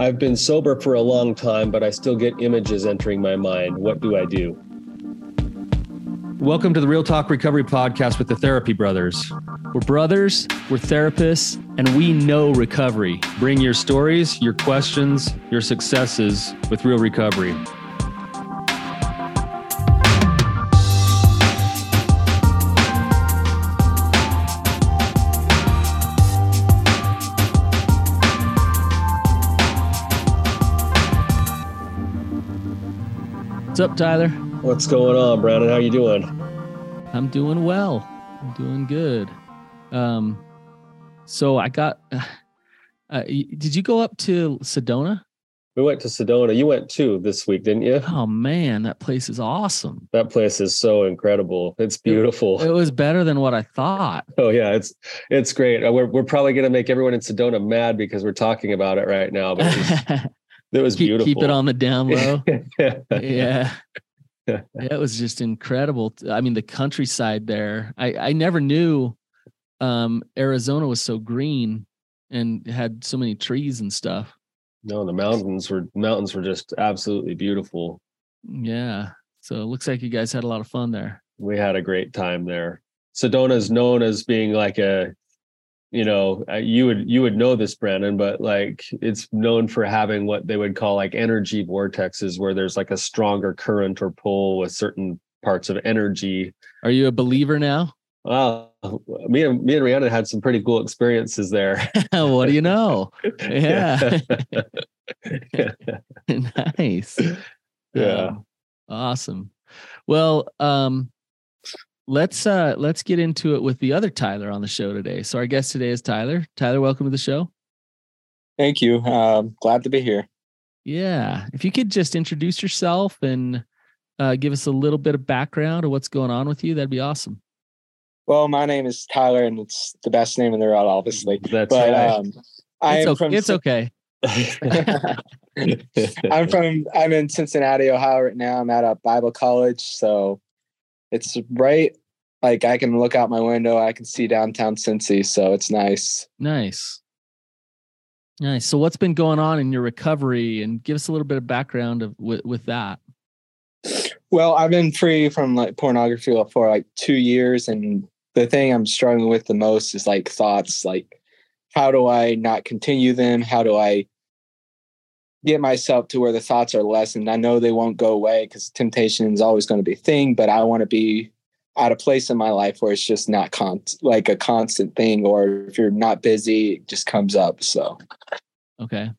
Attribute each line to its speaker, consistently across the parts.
Speaker 1: I've been sober for a long time, but I still get images entering my mind. What do I do?
Speaker 2: Welcome to the Real Talk Recovery Podcast with the Therapy Brothers. We're brothers, we're therapists, and we know recovery. Bring your stories, your questions, your successes with real recovery. What's up, Tyler?
Speaker 1: What's going on, Brandon? How you doing?
Speaker 2: I'm doing well. I'm doing good. Um, so I got. Uh, did you go up to Sedona?
Speaker 1: We went to Sedona. You went too this week, didn't you?
Speaker 2: Oh man, that place is awesome.
Speaker 1: That place is so incredible. It's beautiful.
Speaker 2: It, it was better than what I thought.
Speaker 1: Oh yeah, it's it's great. Uh, we're we're probably gonna make everyone in Sedona mad because we're talking about it right now. But it was, was
Speaker 2: keep,
Speaker 1: beautiful.
Speaker 2: Keep it on the down low. yeah. yeah, it was just incredible. I mean, the countryside there. I I never knew um, Arizona was so green and had so many trees and stuff.
Speaker 1: No, the mountains were mountains were just absolutely beautiful.
Speaker 2: Yeah. So it looks like you guys had a lot of fun there.
Speaker 1: We had a great time there. Sedona is known as being like a you know uh, you would you would know this brandon but like it's known for having what they would call like energy vortexes where there's like a stronger current or pull with certain parts of energy.
Speaker 2: Are you a believer now?
Speaker 1: Well me and me and rihanna had some pretty cool experiences there.
Speaker 2: What do you know? Yeah. Nice.
Speaker 1: Yeah.
Speaker 2: Um, awesome. Well um let's uh let's get into it with the other Tyler on the show today. So our guest today is Tyler. Tyler, welcome to the show.
Speaker 3: Thank you. Um, glad to be here.
Speaker 2: Yeah, if you could just introduce yourself and uh, give us a little bit of background of what's going on with you, that'd be awesome.
Speaker 3: Well, my name is Tyler, and it's the best name in the world, obviously.
Speaker 1: That's
Speaker 3: but
Speaker 1: right.
Speaker 3: um, I
Speaker 2: it's
Speaker 3: am
Speaker 2: okay.
Speaker 3: from.
Speaker 2: It's okay.
Speaker 3: I'm from. I'm in Cincinnati, Ohio, right now. I'm at a Bible college, so it's right like I can look out my window, I can see downtown Cincy, so it's nice.
Speaker 2: Nice. Nice. So what's been going on in your recovery and give us a little bit of background of with, with that.
Speaker 3: Well, I've been free from like pornography for like 2 years and the thing I'm struggling with the most is like thoughts like how do I not continue them? How do I get myself to where the thoughts are lessened? I know they won't go away cuz temptation is always going to be a thing, but I want to be at a place in my life where it's just not con- like a constant thing or if you're not busy it just comes up so.
Speaker 2: Okay.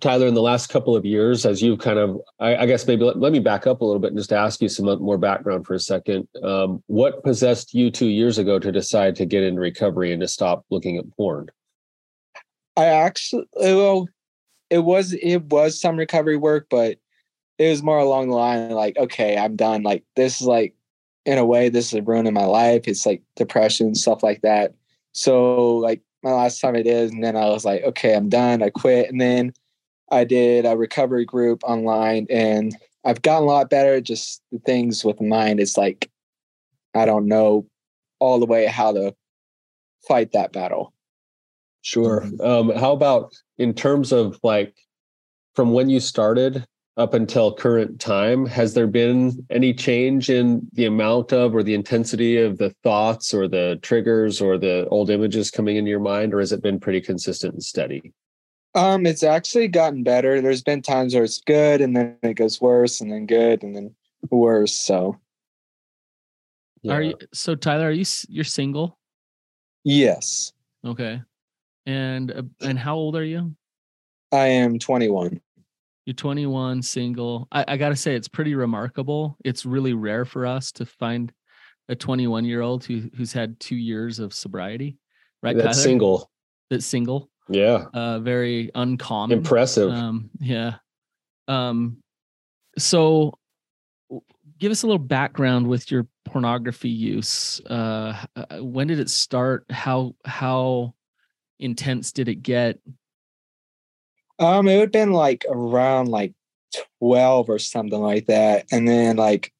Speaker 1: Tyler in the last couple of years as you've kind of i, I guess maybe let, let, me back up a little bit and just ask you some more background for a second. Um, what possessed you two years ago to decide to get into recovery and to stop looking at porn?
Speaker 3: I actually well it was it was some recovery work but it was more along the line like, okay, I'm done. Like this is like, in a way, this is ruining my life. It's like depression, stuff like that. So like my last time I did, and then I was like, okay, I'm done. I quit, and then I did a recovery group online, and I've gotten a lot better. Just the things with the mind, it's like I don't know all the way how to fight that battle.
Speaker 1: Sure. Um, how about in terms of like from when you started up until current time has there been any change in the amount of or the intensity of the thoughts or the triggers or the old images coming into your mind or has it been pretty consistent and steady?
Speaker 3: Um it's actually gotten better. There's been times where it's good and then it goes worse and then good and then worse so.
Speaker 2: Yeah. are you so tyler are you you're single?
Speaker 3: Yes.
Speaker 2: Okay. And uh, and how old are you?
Speaker 3: I am 21
Speaker 2: you're 21, single. I, I got to say, it's pretty remarkable. It's really rare for us to find a 21 year old who who's had two years of sobriety, right?
Speaker 1: That's Tyler? single.
Speaker 2: That's single.
Speaker 1: Yeah.
Speaker 2: Uh, very uncommon.
Speaker 1: Impressive.
Speaker 2: Um, yeah. Um, so give us a little background with your pornography use. Uh, uh when did it start? How how intense did it get?
Speaker 3: Um, it would have been like around like 12 or something like that. And then like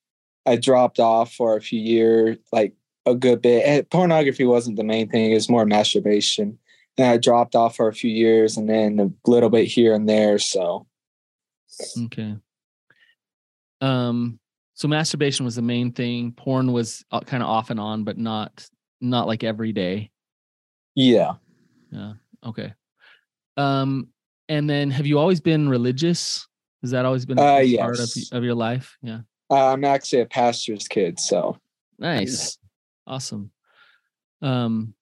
Speaker 3: I dropped off for a few years, like a good bit. And pornography wasn't the main thing, it was more masturbation. and I dropped off for a few years and then a little bit here and there. So
Speaker 2: Okay. Um. So masturbation was the main thing. Porn was kind of off and on, but not not like every day.
Speaker 3: yeah.
Speaker 2: Yeah. Okay. Um. And then, have you always been religious? Has that always been a
Speaker 3: Uh,
Speaker 2: big part of of your life? Yeah.
Speaker 3: Uh, I'm actually a pastor's kid, so
Speaker 2: Nice. Awesome. Um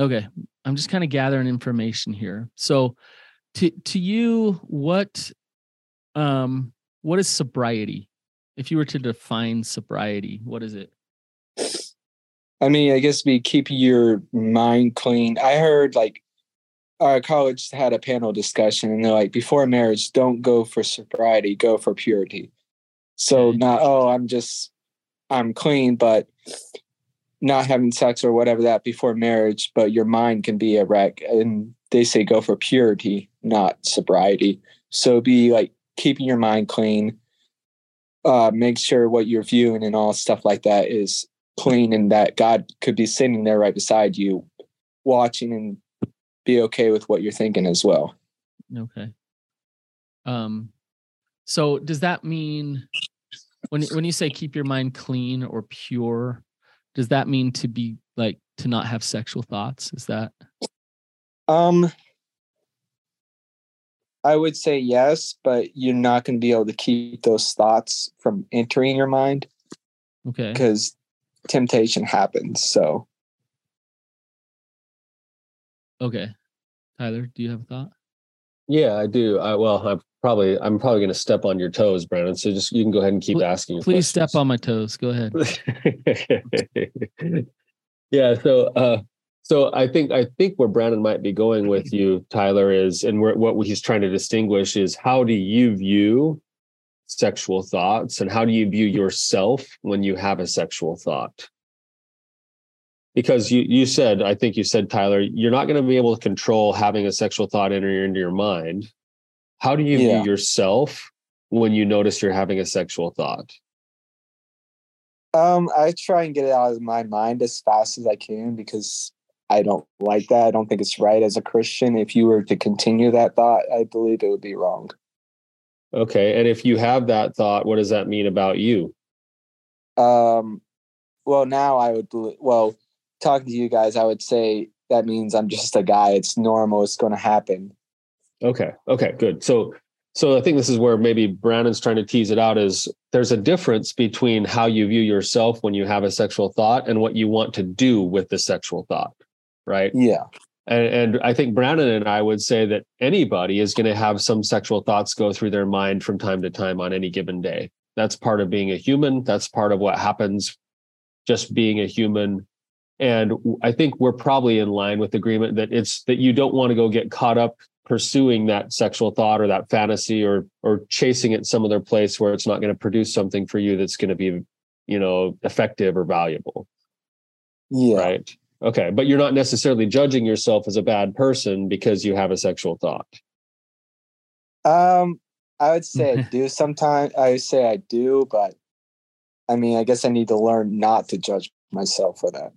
Speaker 2: okay, I'm just kind of gathering information here. So to to you what um what is sobriety? If you were to define sobriety, what is it?
Speaker 3: I mean, I guess be keeping your mind clean. I heard like our college had a panel discussion, and they're like, before marriage, don't go for sobriety, go for purity. So
Speaker 2: Okay.
Speaker 3: not, oh, I'm just, I'm clean, but not having sex or whatever that before marriage, but your mind can be a wreck. And they say go for purity, not sobriety. So be like keeping your mind clean. Uh, make sure what you're viewing and all stuff like that is clean and that God could be sitting there right beside you, watching and be okay with what you're thinking as well.
Speaker 2: Okay. Um so does that mean when when you say keep your mind clean or pure, does that mean to be like to not have sexual thoughts? Is that
Speaker 3: Um, I would say yes, but you're not going to be able to keep those thoughts from entering your mind
Speaker 2: okay?
Speaker 3: because temptation happens. So,
Speaker 2: Okay. Tyler, do you have a thought?
Speaker 1: Yeah, I do. I well, I'm probably I'm probably going to step on your toes, Brandon. So just you can go ahead and keep
Speaker 2: Pl-
Speaker 1: asking.
Speaker 2: Please step on my toes. Go ahead.
Speaker 1: yeah. So, uh, so I think I think where Brandon might be going with you, Tyler, is and where, what he's trying to distinguish is how do you view sexual thoughts and how do you view yourself when you have a sexual thought? Because you you said, I think you said, Tyler, you're not going to be able to control having a sexual thought enter into your mind. How do you
Speaker 3: Yeah.
Speaker 1: view yourself when you notice you're having a sexual thought?
Speaker 3: um, I try and get it out of my mind as fast as I can because I don't like that. I don't think it's right as a Christian. If you were to continue that thought, I believe it would be wrong.
Speaker 1: Okay. And if you have that thought, what does that mean about you?
Speaker 3: Um, well, now I would, well, talking to you guys, I would say that means I'm just a guy. It's normal. It's going to happen.
Speaker 1: Okay. Okay. Good. So, so I think this is where maybe Brandon's trying to tease it out is there's a difference between how you view yourself when you have a sexual thought and what you want to do with the sexual thought. Right.
Speaker 3: Yeah.
Speaker 1: And, and I think Brandon and I would say that anybody is going to have some sexual thoughts go through their mind from time to time on any given day. That's part of being a human. That's part of what happens just being a human. And I think we're probably in line with agreement that it's that you don't want to go get caught up pursuing that sexual thought or that fantasy or or chasing it some other place where it's not going to produce something for you that's going to be, you know, effective or valuable
Speaker 3: Yeah.
Speaker 1: right okay but you're not necessarily judging yourself as a bad person because you have a sexual thought
Speaker 3: Um, I would say I do sometimes. I would say I do, but I mean, I guess I need to learn not to judge myself for that.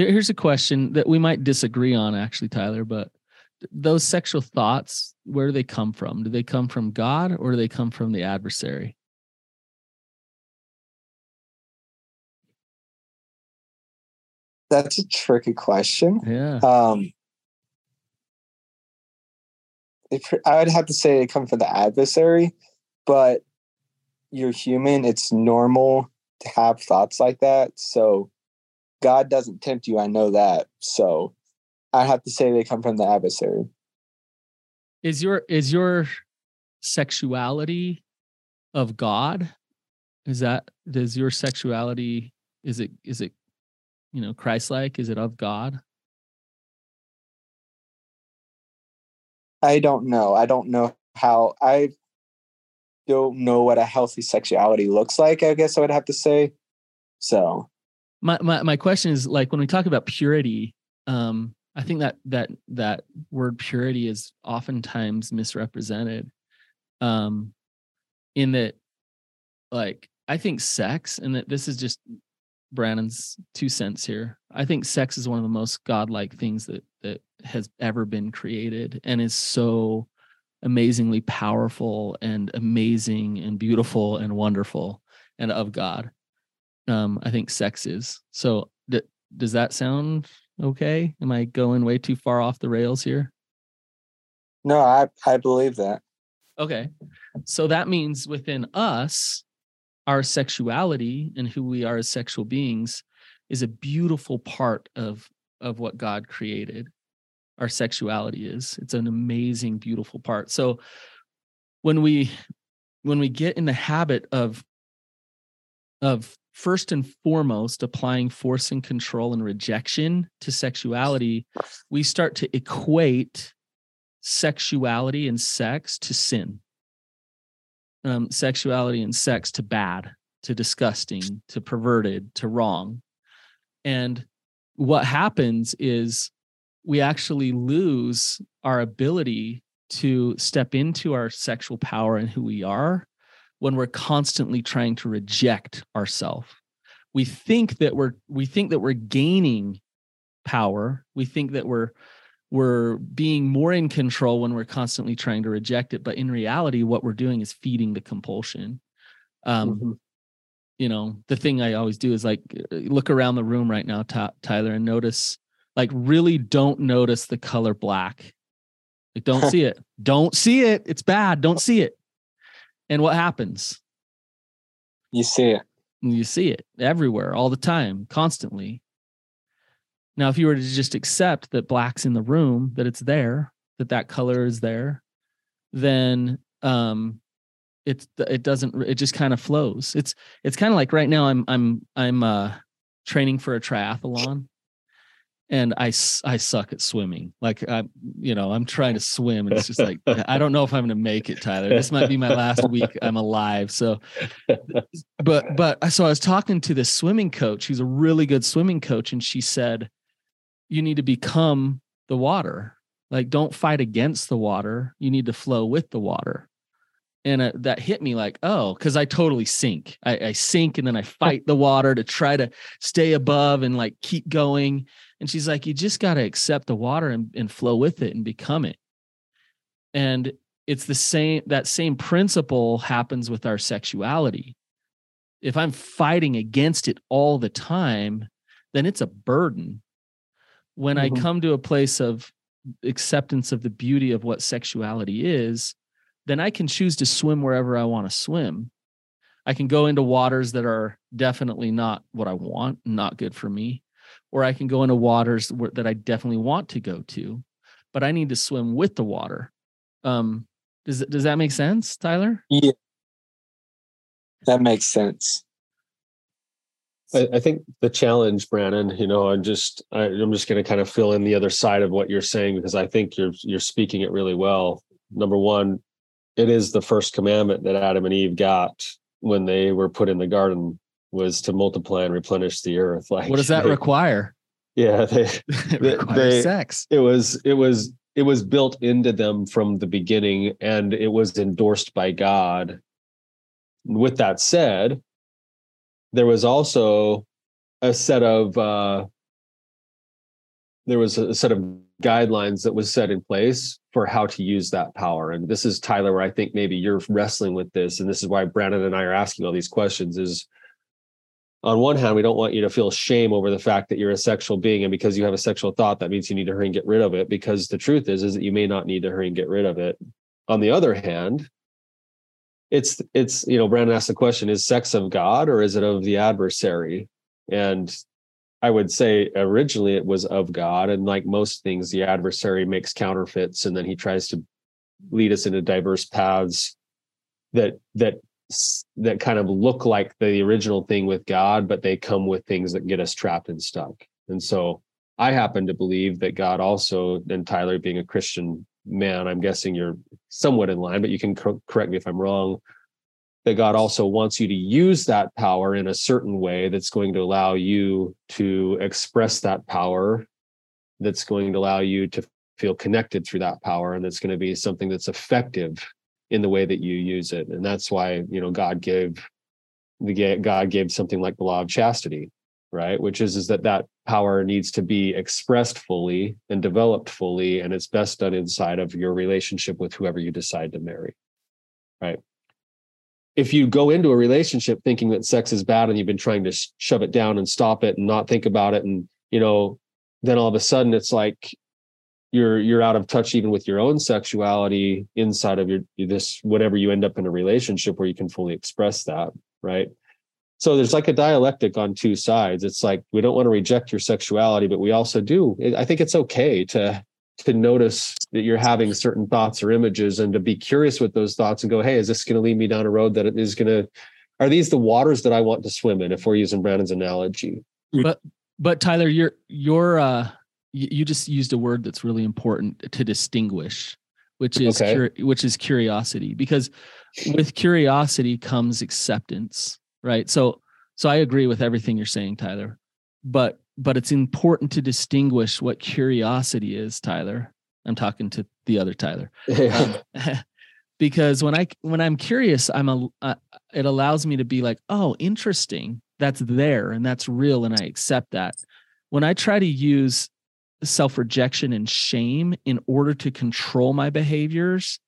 Speaker 2: Here- Here's a question that we might disagree on, actually, Tyler. But those sexual thoughts, where do they come from? Do they come from God or do they come from the adversary?
Speaker 3: That's a tricky question.
Speaker 2: Yeah.
Speaker 3: Um, if, I would have to say they come from the adversary, but you're human. It's normal to have thoughts like that. So God doesn't tempt you. I know that. So I have to say they come from the adversary.
Speaker 2: Is your is your sexuality of God? Is that does your sexuality is it is it you know Christ like? Is it of God?
Speaker 3: I don't know. I don't know how I don't know what a healthy sexuality looks like, I guess I would have to say. So
Speaker 2: my my my question is like when we talk about purity um i think that that that word purity is oftentimes misrepresented um in that like i think sex and that this is just brandon's two cents here i think sex is one of the most godlike things that that has ever been created and is so amazingly powerful and amazing and beautiful and wonderful and of God. Um, I think sex is. So d- does that sound okay? Am I going way too far off the rails here?
Speaker 3: No, I I believe that.
Speaker 2: Okay. So that means within us, our sexuality and who we are as sexual beings is a beautiful part of of what God created. Our sexuality is. It's an amazing, beautiful part. So when we when we get in the habit of of first and foremost applying force and control and rejection to sexuality, we start to equate sexuality and sex to sin, um, sexuality and sex to bad, to disgusting, to perverted, to wrong. And what happens is we actually lose our ability to step into our sexual power and who we are when we're constantly trying to reject ourselves. We think that we're we think that we're gaining power. We think that we're we're being more in control when we're constantly trying to reject it. But in reality what we're doing is feeding the compulsion. Um mm-hmm. you know the thing i always do is like uh, look around the room right now tyler and notice like really don't notice the color black. Like don't see it. Don't see it. It's bad. Don't see it and what happens?
Speaker 3: You see it.
Speaker 2: You see it everywhere all the time constantly. Now, if you were to just accept that black's in the room, that it's there, that that color is there, then um, it's it doesn't it just kind of flows. It's it's kind of like right now I'm I'm I'm uh, training for a triathlon, and I I suck at swimming. Like I'm you know I'm trying to swim, and it's just like I don't know if I'm going to make it, Tyler. This might be my last week I'm alive. So, but but so I was talking to this swimming coach. Who's a really good swimming coach, and she said you need to become the water. Like, don't fight against the water. You need to flow with the water. And uh, that hit me like, oh, because I totally sink. I, I sink and then I fight the water to try to stay above and like keep going. And she's like, you just got to accept the water and, and flow with it and become it. And it's the same, that same principle happens with our sexuality. If I'm fighting against it all the time, then it's a burden when mm-hmm. I come to a place of acceptance of the beauty of what sexuality is, then I can choose to swim wherever I want to swim. I can go into waters that are definitely not what I want, not good for me, or I can go into waters that I definitely want to go to, but I need to swim with the water. Um, does does that make sense, Tyler?
Speaker 3: Yeah, that makes sense.
Speaker 1: I, I think the challenge, Brandon, you know, I'm just I, I'm just going to kind of fill in the other side of what you're saying because I think you're you're speaking it really well. Number one, it is the first commandment that Adam and Eve got when they were put in the garden was to multiply and replenish the earth.
Speaker 2: Like, what does that they, require?
Speaker 1: Yeah, they,
Speaker 2: they, they sex.
Speaker 1: It was it was it was built into them from the beginning, and it was endorsed by God. With that said, there was also a set of uh, there was a set of guidelines that was set in place for how to use that power and this is tyler where i think maybe you're wrestling with this and this is why brandon and i are asking all these questions is on one hand we don't want you to feel shame over the fact that you're a sexual being and because you have a sexual thought that means you need to hurry and get rid of it because the truth is is that you may not need to hurry and get rid of it. On the other hand it's it's you know brandon asked the question is sex of god or is it of the adversary? And i would say originally it was of god and like most things the adversary makes counterfeits and then he tries to lead us into diverse paths that that that kind of look like the original thing with god but they come with things that get us trapped and stuck and so i happen to believe that god also and tyler being a christian man, I'm guessing you're somewhat in line, but you can co- correct me if I'm wrong. That God also wants you to use that power in a certain way that's going to allow you to express that power, that's going to allow you to feel connected through that power, and that's going to be something that's effective in the way that you use it. And that's why, you know, God gave the God gave something like the law of chastity right which is is that that power needs to be expressed fully and developed fully and it's best done inside of your relationship with whoever you decide to marry right if you go into a relationship thinking that sex is bad and you've been trying to shove it down and stop it and not think about it and you know then all of a sudden it's like you're you're out of touch even with your own sexuality inside of your this whatever you end up in a relationship where you can fully express that right? So there's like a dialectic on two sides. It's like we don't want to reject your sexuality but we also do. I think it's okay to to notice that you're having certain thoughts or images and to be curious with those thoughts and go hey is this going to lead me down a road that is going to are these the waters that i want to swim in? if we're using brandon's analogy.
Speaker 2: But but tyler you're you're uh you just used a word that's really important to distinguish which is okay. cur- which is curiosity because with curiosity comes acceptance right? So so i agree with everything you're saying tyler but but it's important to distinguish what curiosity is tyler. I'm talking to the other tyler. Um, because when i when i'm curious i'm a uh, it allows me to be like oh interesting. That's there and that's real and i accept that. When i try to use self rejection and shame in order to control my behaviors,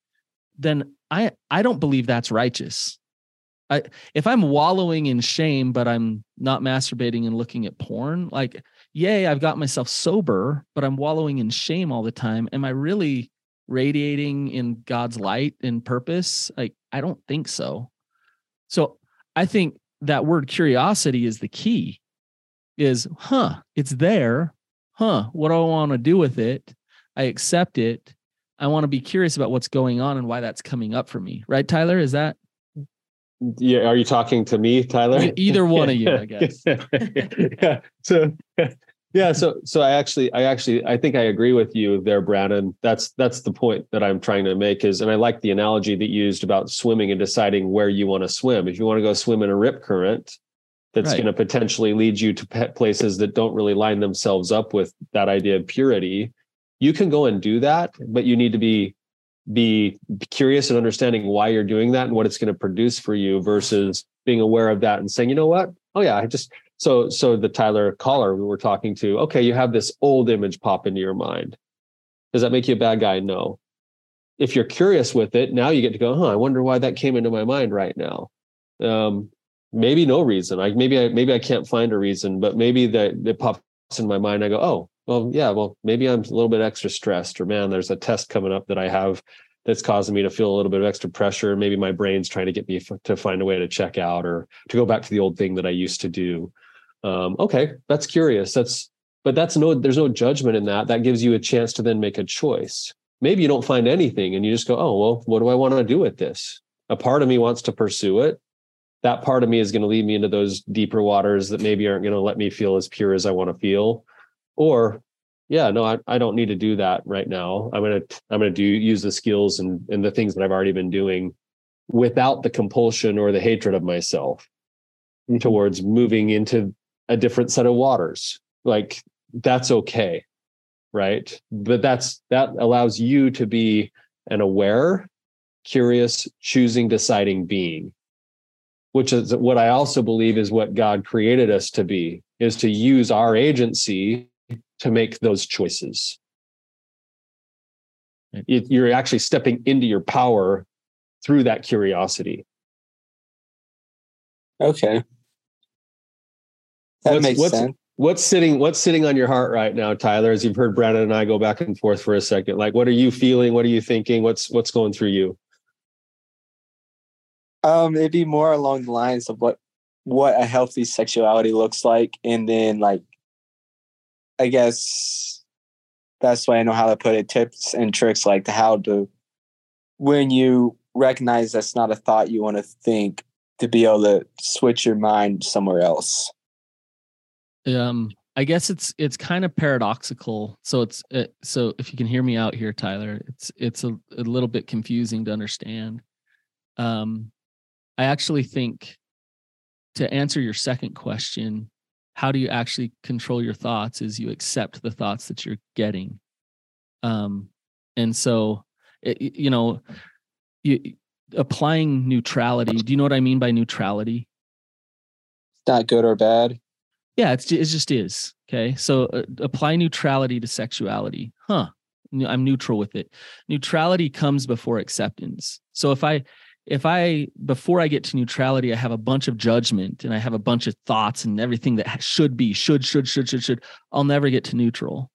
Speaker 2: then I I don't believe that's righteous. I if I'm wallowing in shame but I'm not masturbating and looking at porn, like yay, I've got myself sober, but I'm wallowing in shame all the time. Am I really radiating in God's light and purpose? Like I don't think so. So I think that word curiosity is the key. Is huh, it's there, huh, what do I want to do with it? I accept it. I want to be curious about what's going on and why that's coming up for me. Right, Tyler? Is that?
Speaker 1: Yeah. Are you talking to me, Tyler?
Speaker 2: Either one of you, I guess.
Speaker 1: yeah. So, yeah. So, so I actually, I actually, I think I agree with you there, Brandon. That's that's the point that I'm trying to make is, and I like the analogy that you used about swimming and deciding where you want to swim. If you want to go swim in a rip current, that's right. going to potentially lead you to places that don't really line themselves up with that idea of purity. You can go and do that but you need to be be curious and understanding why you're doing that and what it's going to produce for you versus being aware of that and saying you know what? Oh yeah i just so so the tyler caller we were talking to okay you have this old image pop into your mind. Does that make you a bad guy? No. If you're curious with it now you get to go huh i wonder why that came into my mind right now. Um, maybe no reason. Like maybe I maybe I can't find a reason, but maybe that it pops in my mind. I go, oh, well, yeah, well, maybe I'm a little bit extra stressed, or man, there's a test coming up that I have that's causing me to feel a little bit of extra pressure. Maybe my brain's trying to get me f- to find a way to check out or to go back to the old thing that I used to do. Um, okay, that's curious. That's but that's no, there's no judgment in that. That gives you a chance to then make a choice. Maybe you don't find anything and you just go, oh, well, what do I want to do with this? A part of me wants to pursue it that part of me is going to lead me into those deeper waters that maybe aren't going to let me feel as pure as I want to feel. Or, yeah, no, I, I don't need to do that right now. I'm gonna I'm gonna do use the skills and and the things that I've already been doing without the compulsion or the hatred of myself mm-hmm. towards moving into a different set of waters. Like that's okay. Right. But that's that allows you to be an aware, curious, choosing, deciding being which is what I also believe is what God created us to be, is to use our agency to make those choices. You're actually stepping into your power through that curiosity.
Speaker 3: Okay. That
Speaker 1: what's,
Speaker 3: makes
Speaker 1: what's,
Speaker 3: sense.
Speaker 1: What's sitting what's sitting on your heart right now, Tyler, as you've heard Brandon and I go back and forth for a second? Like what are you feeling? What are you thinking? What's what's going through you?
Speaker 3: Um, it'd be more along the lines of what what a healthy sexuality looks like, and then like, I guess that's why I know how to put it. Tips and tricks like to how to when you recognize that's not a thought you want to think to be able to switch your mind somewhere else.
Speaker 2: Um, I guess it's it's kind of paradoxical. So it's it, uh, so if you can hear me out here, Tyler, it's it's a, a little bit confusing to understand. Um, I actually think to answer your second question, how do you actually control your thoughts is you accept the thoughts that you're getting. Um, and so, it, you know, you, applying neutrality. Do you know what I mean by neutrality?
Speaker 3: It's not good or bad.
Speaker 2: Yeah, it's it just is. Okay. So uh, apply neutrality to sexuality. Huh. I'm neutral with it. Neutrality comes before acceptance. So if I if I before I get to neutrality, I have a bunch of judgment and I have a bunch of thoughts and everything that should be, should, should, should, should, should, I'll never get to neutral.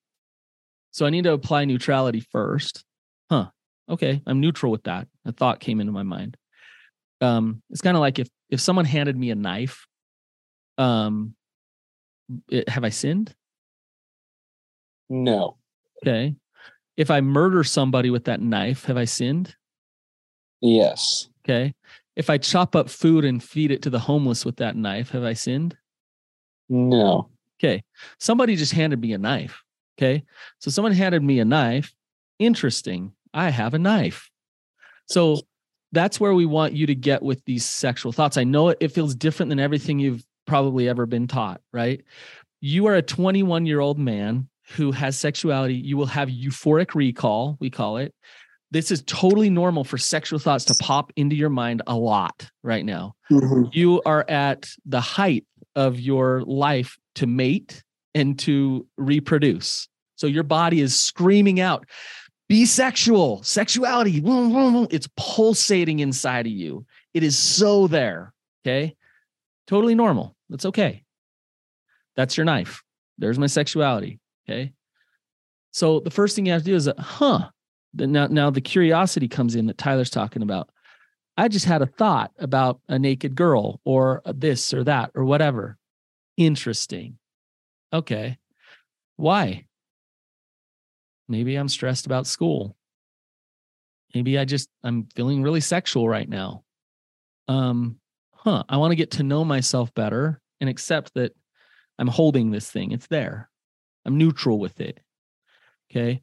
Speaker 2: So I need to apply neutrality first. Huh. Okay. I'm neutral with that. A thought came into my mind. Um, it's kind of like if if someone handed me a knife, um, it, have I sinned?
Speaker 3: No.
Speaker 2: Okay. If I murder somebody with that knife, have I sinned?
Speaker 3: Yes.
Speaker 2: Okay. If I chop up food and feed it to the homeless with that knife, have I sinned?
Speaker 3: No.
Speaker 2: Okay. Somebody just handed me a knife. Okay. So someone handed me a knife. Interesting. I have a knife. So that's where we want you to get with these sexual thoughts. I know it, it feels different than everything you've probably ever been taught, right? You are a 21 year old man who has sexuality. You will have euphoric recall, we call it. This is totally normal for sexual thoughts to pop into your mind a lot right now. Mm-hmm. You are at the height of your life to mate and to reproduce. So your body is screaming out, be sexual, sexuality. It's pulsating inside of you. It is so there. Okay. Totally normal. That's okay. That's your knife. There's my sexuality. Okay. So the first thing you have to do is, huh? Now, now the curiosity comes in that Tyler's talking about. I just had a thought about a naked girl or this or that or whatever. Interesting. Okay. Why? Maybe I'm stressed about school. Maybe I just I'm feeling really sexual right now. Um, huh, I want to get to know myself better and accept that I'm holding this thing. It's there. I'm neutral with it. Okay.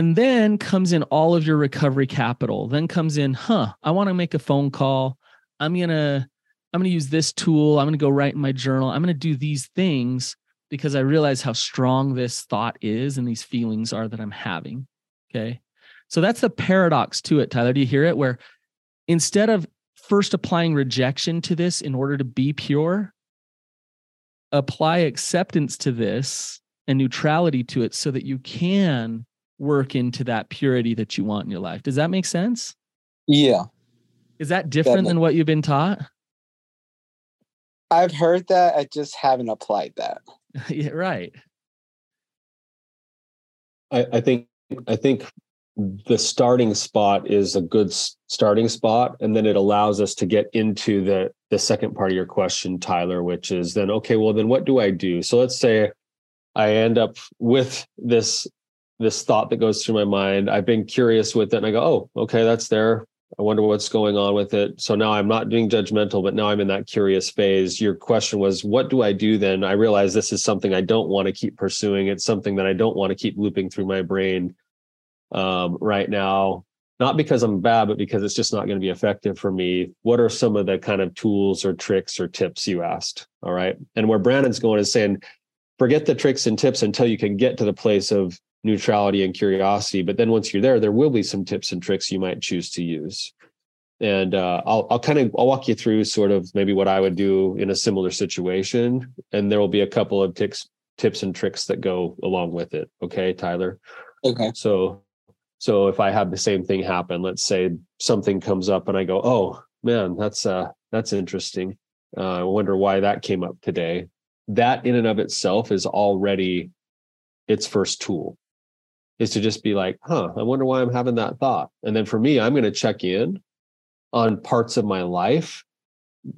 Speaker 2: And then comes in all of your recovery capital. Then comes in, huh, I want to make a phone call. I'm going to I'm going to use this tool. I'm going to go write in my journal. I'm going to do these things because I realize how strong this thought is and these feelings are that I'm having. Okay. So that's the paradox to it, Tyler. Do you hear it? Where instead of first applying rejection to this in order to be pure, apply acceptance to this and neutrality to it so that you can work into that purity that you want in your life. Does that make sense?
Speaker 3: Yeah.
Speaker 2: Is that different that than what you've been taught?
Speaker 3: I've heard that. I just haven't applied that.
Speaker 2: yeah, right.
Speaker 1: I, I think I think the starting spot is a good starting spot and then it allows us to get into the the second part of your question tyler which is then okay well then what do i do so let's say i end up with this this thought that goes through my mind i've been curious with it and i go oh okay that's there I wonder what's going on with it. So now I'm not being judgmental, but now I'm in that curious phase. Your question was, what do I do then? I realize this is something I don't want to keep pursuing. It's something that I don't want to keep looping through my brain um, right now, not because I'm bad, but because it's just not going to be effective for me. What are some of the kind of tools or tricks or tips you asked? All right. And where Brandon's going is saying, forget the tricks and tips until you can get to the place of neutrality and curiosity. But then once you're there, there will be some tips and tricks you might choose to use. And uh, I'll I'll kind of I'll walk you through sort of maybe what I would do in a similar situation, and there will be a couple of tips tips and tricks that go along with it. Okay, Tyler.
Speaker 3: Okay.
Speaker 1: So so if I have the same thing happen, let's say something comes up and I go, oh man, that's uh that's interesting. Uh, I wonder why that came up today. That in and of itself is already its first tool is to just be like, huh, I wonder why I'm having that thought. And then for me, I'm going to check in on parts of my life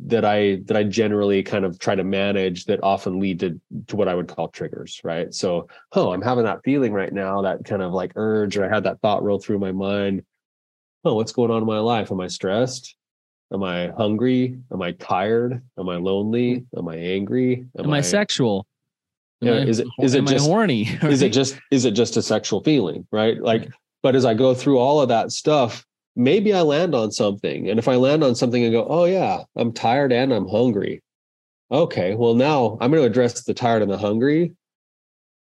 Speaker 1: that I that I generally kind of try to manage that often lead to to what I would call triggers, right? So, oh, I'm having that feeling right now, that kind of like urge, or I had that thought roll through my mind. Oh, what's going on in my life? Am I stressed? Am I hungry? Am I tired? Am I lonely? Mm. Am I angry?
Speaker 2: Am, Am I, I sexual?
Speaker 1: Yeah, is it is it just
Speaker 2: horny?
Speaker 1: Is it just is it just a sexual feeling, right? Like, but as I go through all of that stuff, maybe I land on something, and if I land on something and go, oh yeah, I'm tired and I'm hungry. Okay, well now I'm going to address the tired and the hungry,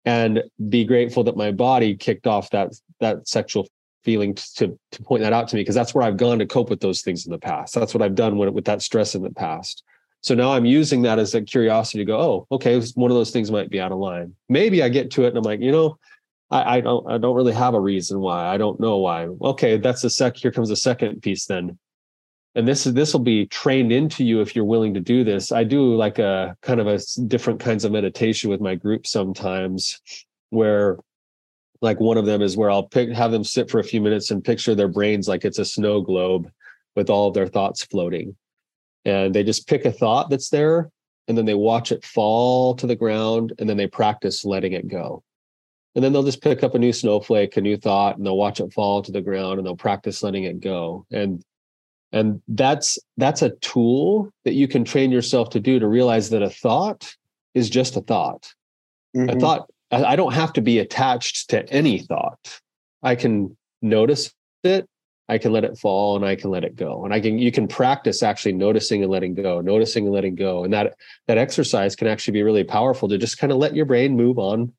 Speaker 1: and be grateful that my body kicked off that that sexual feeling to to point that out to me because that's where I've gone to cope with those things in the past. That's what I've done with with that stress in the past. So now I'm using that as a curiosity to go, oh, okay, one of those things might be out of line. Maybe I get to it and I'm like, you know, I, I don't I don't really have a reason why. I don't know why. Okay, that's the sec. Here comes the second piece then. And this is this will be trained into you if you're willing to do this. I do like a kind of a different kinds of meditation with my group sometimes, where like one of them is where I'll pick have them sit for a few minutes and picture their brains like it's a snow globe with all of their thoughts floating and they just pick a thought that's there and then they watch it fall to the ground and then they practice letting it go. And then they'll just pick up a new snowflake a new thought and they'll watch it fall to the ground and they'll practice letting it go. And and that's that's a tool that you can train yourself to do to realize that a thought is just a thought. Mm-hmm. a thought I don't have to be attached to any thought. I can notice it I can let it fall and I can let it go. And I can you can practice actually noticing and letting go, noticing and letting go. And that that exercise can actually be really powerful to just kind of let your brain move on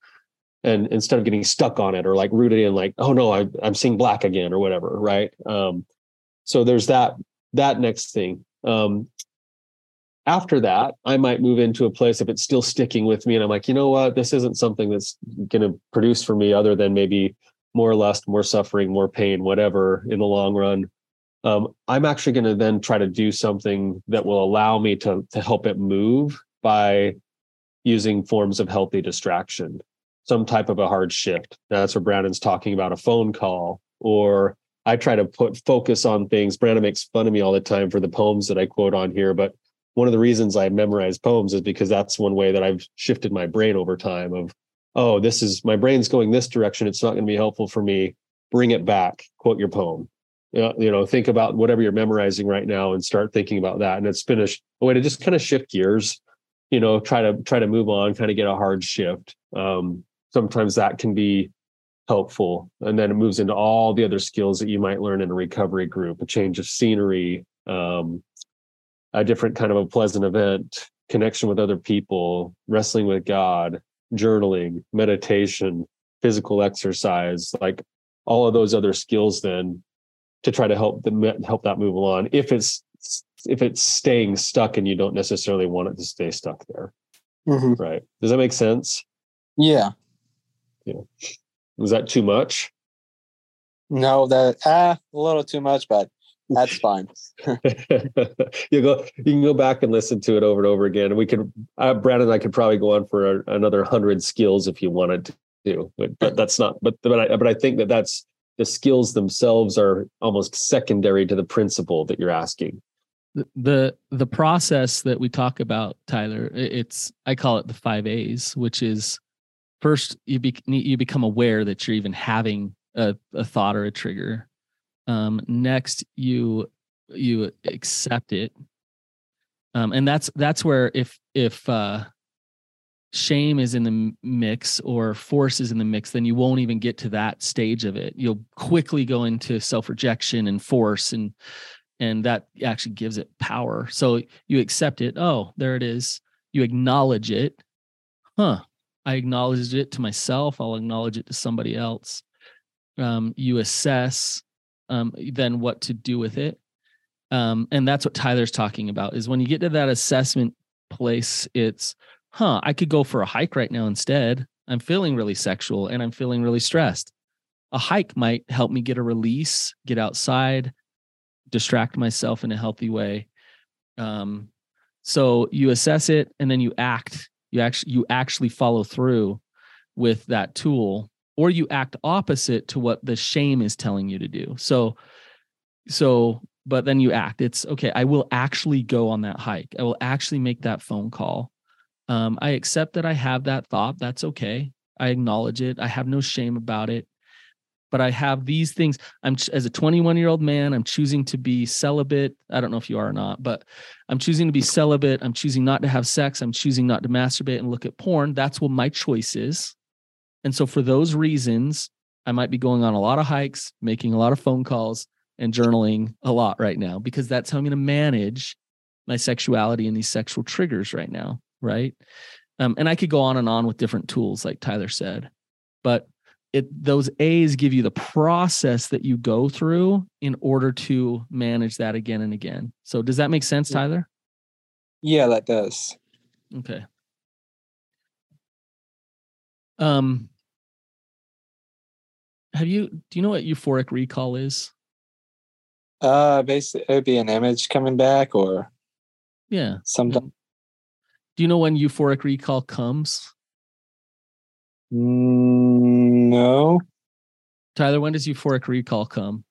Speaker 1: and instead of getting stuck on it or like rooted in like, oh no, I, I'm seeing black again or whatever. Right. Um, so there's that that next thing. Um, after that, I might move into a place if it's still sticking with me and I'm like, you know what, this isn't something that's going to produce for me other than maybe more lust, more suffering, more pain, whatever in the long run. Um, I'm actually going to then try to do something that will allow me to to help it move by using forms of healthy distraction, some type of a hard shift. That's where Brandon's talking about a phone call, or I try to put focus on things. Brandon makes fun of me all the time for the poems that I quote on here, but one of the reasons I memorize poems is because that's one way that I've shifted my brain over time of oh, this is my brain's going this direction. It's not going to be helpful for me. Bring it back. Quote your poem. You know, think about whatever you're memorizing right now and start thinking about that. And it's been a, a way to just kind of shift gears. You know, try to try to move on, kind of get a hard shift. Um, sometimes that can be helpful, and then it moves into all the other skills that you might learn in a recovery group: a change of scenery, um, a different kind of a pleasant event, connection with other people, wrestling with God, journaling, meditation, physical exercise, like all of those other skills then to try to help them help that move along if it's if it's staying stuck and you don't necessarily want it to stay stuck there. Mm-hmm. Right. Does that make sense?
Speaker 3: Yeah.
Speaker 1: Yeah. Was that too much?
Speaker 3: No, that ah, a little too much, but that's fine.
Speaker 1: you go. You can go back and listen to it over and over again. And we could, uh, Brandon and I could probably go on for a, another hundred skills if you wanted to. But, but that's not. But but I but I think that that's the skills themselves are almost secondary to the principle that you're asking.
Speaker 2: The the, the process that we talk about, Tyler, it's I call it the five A's, which is first you be, you become aware that you're even having a, a thought or a trigger um, next, you you accept it, um, and that's that's where if if uh, shame is in the mix or force is in the mix, then you won't even get to that stage of it. You'll quickly go into self rejection and force, and and that actually gives it power. So you accept it. Oh, there it is. You acknowledge it. Huh. I acknowledged it to myself. I'll acknowledge it to somebody else. Um, you assess um, then what to do with it. Um, and that's what Tyler's talking about is when you get to that assessment place, it's, huh, I could go for a hike right now instead. I'm feeling really sexual and I'm feeling really stressed. A hike might help me get a release, get outside, distract myself in a healthy way. Um, so you assess it and then you act. You actually you actually follow through with that tool or you act opposite to what the shame is telling you to do. So, so, but then you act. It's okay. I will actually go on that hike. I will actually make that phone call. Um, I accept that I have that thought. That's okay. I acknowledge it. I have no shame about it. But I have these things. I'm as a 21 year old man. I'm choosing to be celibate. I don't know if you are or not, but I'm choosing to be celibate. I'm choosing not to have sex. I'm choosing not to masturbate and look at porn. That's what my choice is. And so for those reasons, I might be going on a lot of hikes, making a lot of phone calls, and journaling a lot right now because that's how I'm going to manage my sexuality and these sexual triggers right now. Right. Um, and I could go on and on with different tools, like Tyler said, but it those A's give you the process that you go through in order to manage that again and again. So does that make sense, Tyler?
Speaker 3: Yeah, that does.
Speaker 2: Okay. Um have you do you know what euphoric recall is?
Speaker 3: Uh basically it'd be an image coming back or
Speaker 2: Yeah.
Speaker 3: something.
Speaker 2: Do you know when euphoric recall comes?
Speaker 3: Mm, no.
Speaker 2: Tyler, when does euphoric recall come?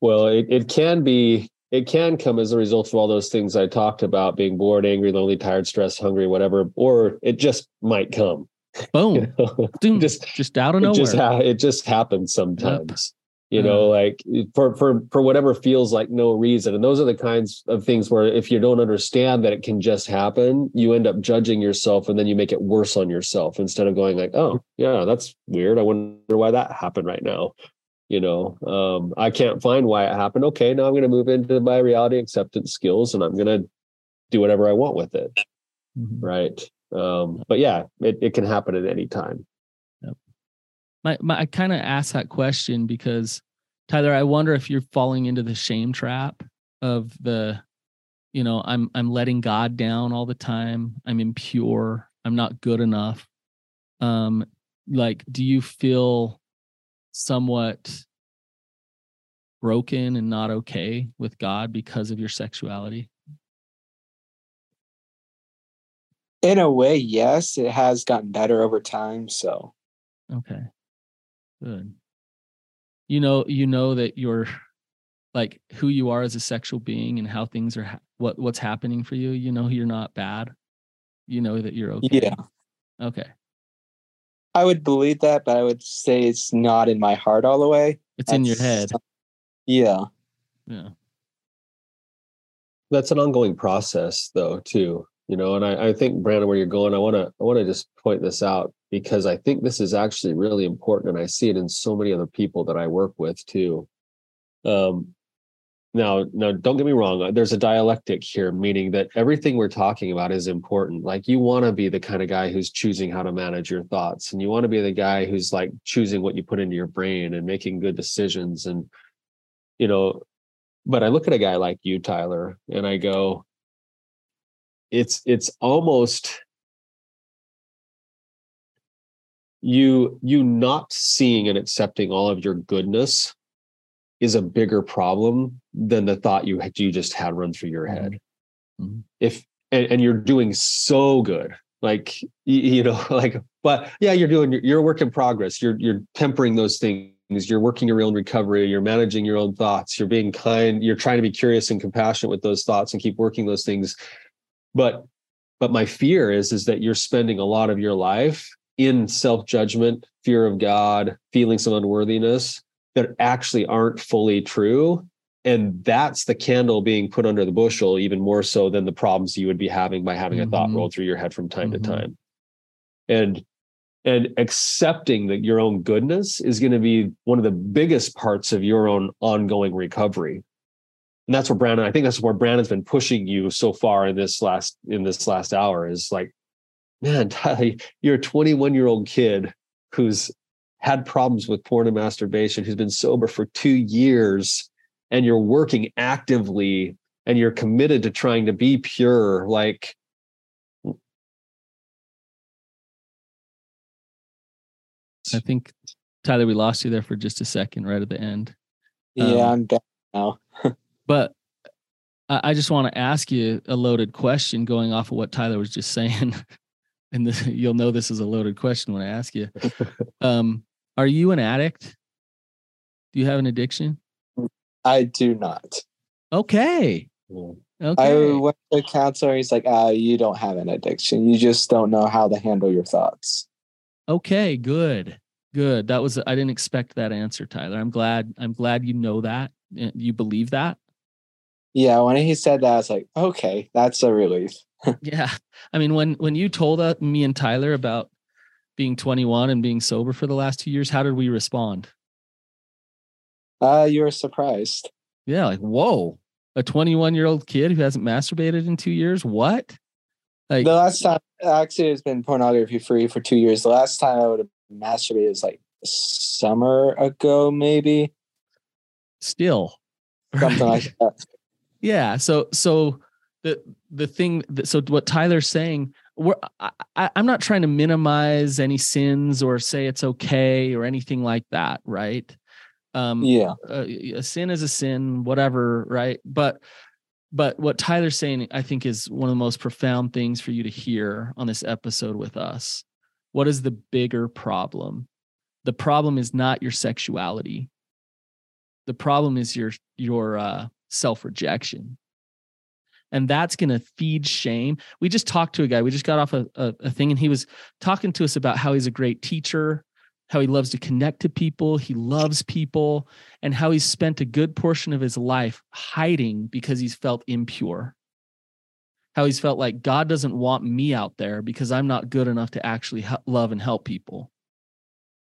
Speaker 1: Well, it, it can be it can come as a result of all those things I talked about, being bored, angry, lonely, tired, stressed, hungry, whatever, or it just might come.
Speaker 2: Boom. Doom,
Speaker 1: just
Speaker 2: just out of
Speaker 1: it
Speaker 2: nowhere.
Speaker 1: just ha- it just happens sometimes. You know, like for for for whatever feels like no reason. And those are the kinds of things where if you don't understand that it can just happen, you end up judging yourself and then you make it worse on yourself instead of going like, "Oh, yeah, that's weird. I wonder why that happened right now." You know, um, I can't find why it happened. Okay, now I'm going to move into my reality acceptance skills and I'm going to do whatever I want with it.
Speaker 2: Mhm.
Speaker 1: Right. Um, but yeah, it, it can happen at any time. Yep.
Speaker 2: my, my I kind of asked that question because Tyler, I wonder if you're falling into the shame trap of the, you know, I'm I'm letting God down all the time. I'm impure. I'm not good enough. Um, like, do you feel somewhat broken and not okay with God because of your sexuality?
Speaker 3: In a way, yes, it has gotten better over time. So
Speaker 2: Okay. Good. You know, you know that you're like who you are as a sexual being and how things are ha- what what's happening for you. You know you're not bad. You know that you're okay.
Speaker 3: yeah,
Speaker 2: Okay.
Speaker 3: I would believe that, but I would say it's not in my heart all the way.
Speaker 2: It's in your
Speaker 3: That's-
Speaker 2: head.
Speaker 3: Yeah.
Speaker 2: Yeah.
Speaker 1: that's an ongoing process though too you know and I, I think brandon where you're going i want to i want to just point this out because i think this is actually really important and i see it in so many other people that i work with too. Um now now don't get me wrong uh, there's a dialectic here meaning that everything we're talking about is important. Like you want to be the kind of guy who's choosing how to manage your thoughts and you want to be the guy who's like choosing what you put into your brain and making good decisions and you know but I look at a guy like you, Tyler, and I go, it's it's almost you you not seeing and accepting all of your goodness is a bigger problem than the thought you had you just had run through your head.
Speaker 2: Mhm.
Speaker 1: If and, and you're doing so good, like you know, like but yeah, you're doing you're a work in progress. You're you're tempering those things. You're working your own recovery. You're managing your own thoughts. You're being kind. You're trying to be curious and compassionate with those thoughts and keep working those things. But but my fear is is that you're spending a lot of your life in self judgment, fear of God, feelings of unworthiness that actually aren't fully true. And that's the candle being put under the bushel, even more so than the problems you would be having by having a thought
Speaker 2: Mhm.
Speaker 1: roll through your head from time
Speaker 2: Mhm.
Speaker 1: to time. And and accepting that your own goodness is going to be one of the biggest parts of your own ongoing recovery and that's where brandon i think that's where brandon's been pushing you so far in this last in this last hour is like man Tyler, you're a 21 year old kid who's had problems with porn and masturbation who's been sober for two years and you're working actively and you're committed to trying to be pure like
Speaker 2: I think Tyler, we lost you there for just a second right at the end.
Speaker 3: Yeah,
Speaker 2: Um,
Speaker 3: I'm back now.
Speaker 2: But I, I just want to ask you a loaded question going off of what Tyler was just saying. and this, you'll know this is a loaded question when I ask you. Um, are you an addict? Do you have an addiction?
Speaker 3: I do not.
Speaker 2: Okay.
Speaker 1: you
Speaker 3: I went to counselor. He's like, uh, you don't have an addiction. You just don't know how to handle your thoughts.
Speaker 2: Okay, good. Good. That was I didn't expect that answer, Tyler. I'm glad I'm glad you know that. You believe that?
Speaker 3: Yeah, when he said that, I was like, okay, that's a relief.
Speaker 2: Yeah. I mean, when when you told uh, me and Tyler about being 21 and being sober for the last 2 years, how did we respond?
Speaker 3: Uh, you were surprised.
Speaker 2: Yeah, like, whoa. A 21-year-old kid who hasn't masturbated in 2 years? What? Like
Speaker 3: The last time, actually, it's been pornography free for two years. The last time I would have masturbated was like summer ago, maybe
Speaker 2: still.
Speaker 3: something
Speaker 2: right?
Speaker 3: like that.
Speaker 2: Yeah. So so the the thing that, so what Tyler's saying, we're I, I'm not trying to minimize any sins or say it's okay or anything like that, right? Um,
Speaker 3: Yeah.
Speaker 2: uh, a sin is a sin, whatever, right? But but what Tyler's saying, I think, is one of the most profound things for you to hear on this episode with us. What is the bigger problem? The problem is not your sexuality. The problem is your your uh, self rejection, and that's going to feed shame. We just talked to a guy. We just got off a, a, a thing, and he was talking to us about how he's a great teacher, how he loves to connect to people, he loves people, and how he's spent a good portion of his life hiding because he's felt impure. How he's felt like God doesn't want me out there because I'm not good enough to actually love and help people.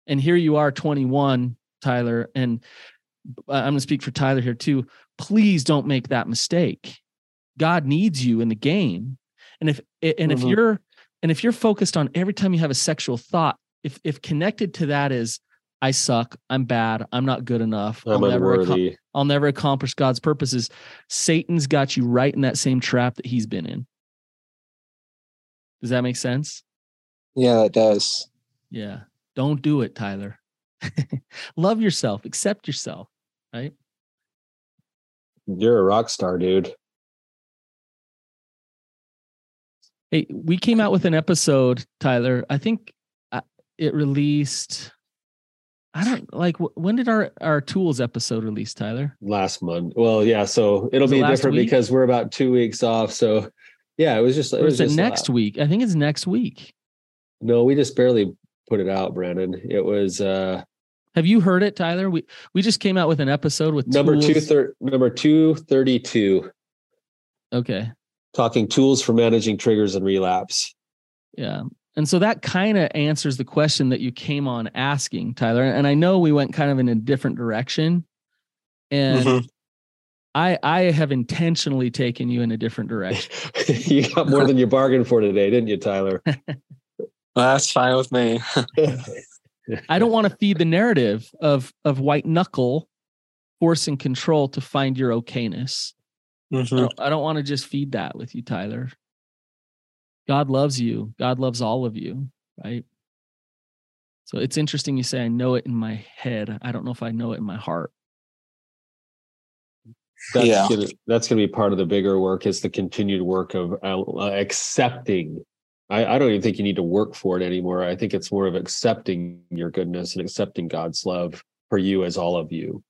Speaker 2: And here you are, 21, Tyler, and I'm going to speak for Tyler here too. Please don't make that mistake. God needs you in the game. And if and if
Speaker 3: Mhm.
Speaker 2: you're and if you're focused on every time you have a sexual thought, if if connected to that is I suck, I'm bad, I'm not good enough,
Speaker 1: I'm
Speaker 2: I'll never, ac-
Speaker 1: unworthy.
Speaker 2: I'll never accomplish God's purposes. Satan's got you right in that same trap that he's been in. Does that make sense?
Speaker 3: Yeah, that does.
Speaker 2: Yeah. Don't do it, Tyler. Love yourself, accept yourself, right?
Speaker 1: You're a rock star, dude.
Speaker 2: Hey, we came out with an episode, Tyler. I think uh, it released. I don't like when did our our tools episode release, Tyler?
Speaker 1: Last month. Well, yeah. So it'll be different
Speaker 2: week?
Speaker 1: because we're about two weeks off. So yeah, it was just. It
Speaker 2: Or
Speaker 1: was
Speaker 2: it
Speaker 1: just
Speaker 2: next
Speaker 1: la-
Speaker 2: week? I think it's next week.
Speaker 1: No, we just barely put it out, Brandon. It was uh
Speaker 2: Have you heard it, Tyler? We we just came out with an episode with
Speaker 1: number two thir- number two thirty two.
Speaker 2: Okay,
Speaker 1: Talking tools for managing triggers and relapse.
Speaker 2: yeah, and so that kind of answers the question that you came on asking, Tyler. And I know we went kind of in a different direction, and
Speaker 3: Mhm.
Speaker 2: I I have intentionally taken you in a different direction.
Speaker 1: you got more than you bargained for today, didn't you, Tyler?
Speaker 3: Well, that's fine with me.
Speaker 2: I don't want to feed the narrative of of white knuckle force and control to find your okayness. I
Speaker 3: Mhm.
Speaker 2: don't, I don't want to just feed that with you, Tyler. God loves you. God loves all of you, right? So it's interesting you say I know it in my head. I don't know if I know it in my heart.
Speaker 1: That's
Speaker 3: Yeah.
Speaker 1: gonna that's gonna be part of the bigger work is the continued work of uh, uh, accepting. I, I don't even think you need to work for it anymore. I think it's more of accepting your goodness and accepting God's love for you as all of you.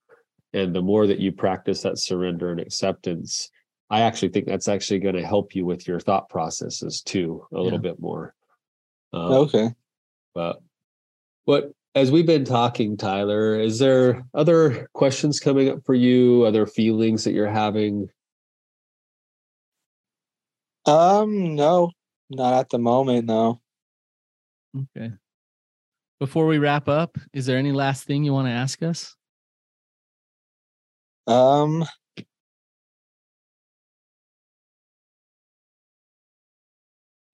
Speaker 1: And the more that you practice that surrender and acceptance, I actually think that's actually going to help you with your thought processes too a little bit more. Um,
Speaker 3: Okay.
Speaker 1: but what as we've been talking, Tyler, is there other questions coming up for you? Other feelings that you're having?
Speaker 3: Um, no, not at the moment. No.
Speaker 2: Okay. Before we wrap up, is there any last thing you want to ask us?
Speaker 3: Um,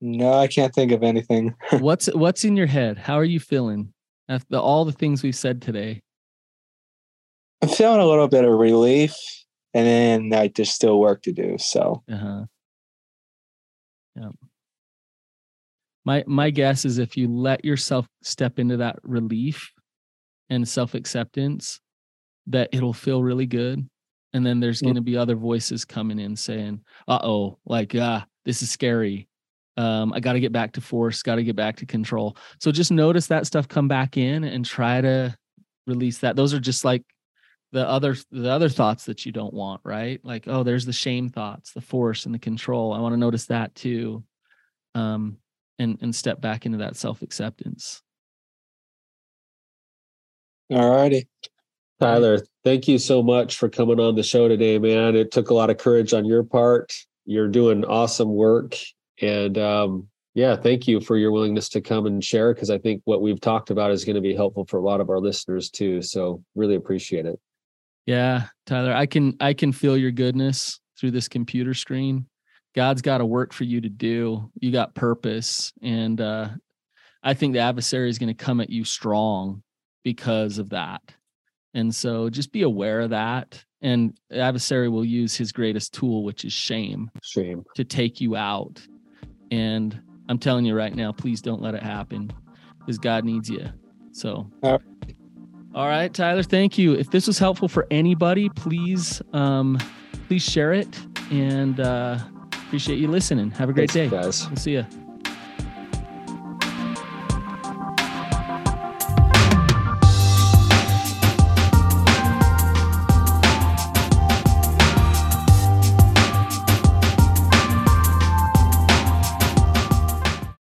Speaker 3: no, I can't think of anything.
Speaker 2: what's what's in your head? How are you feeling after all the things we've said today?
Speaker 3: I'm feeling a little bit of relief, and then like there's still work to do. So
Speaker 2: Uh-huh. Yeah. My my guess is if you let yourself step into that relief and self-acceptance, that it'll feel really good. And then there's going to be other voices coming in saying, uh-oh, like, ah, this is scary. Um, I got to get back to force, got to get back to control. So just notice that stuff come back in and try to release that. Those are just like the other the other thoughts that you don't want, right? Like, oh, there's the shame thoughts, the force and the control. I want to notice that too. Um, and and step back into that self-acceptance.
Speaker 3: alrighty.
Speaker 1: Tyler, thank you so much for coming on the show today, man. It took a lot of courage on your part. You're doing awesome work. And um, yeah, thank you for your willingness to come and share because I think what we've talked about is going to be helpful for a lot of our listeners too. So really appreciate it.
Speaker 2: Yeah, Tyler, I can I can feel your goodness through this computer screen. God's got a work for you to do. You got purpose, and uh, I think the adversary is going to come at you strong because of that. And so, just be aware of that. and adversary will use his greatest tool, which is shame,
Speaker 1: shame
Speaker 2: to take you out. And I'm telling you right now, please don't let it happen because God needs you. So, all right, Tyler, thank you. If this was helpful for anybody, please, um, please share it and uh, appreciate you listening. Have a great
Speaker 1: Thanks,
Speaker 2: day,
Speaker 1: guys.
Speaker 2: We'll see you.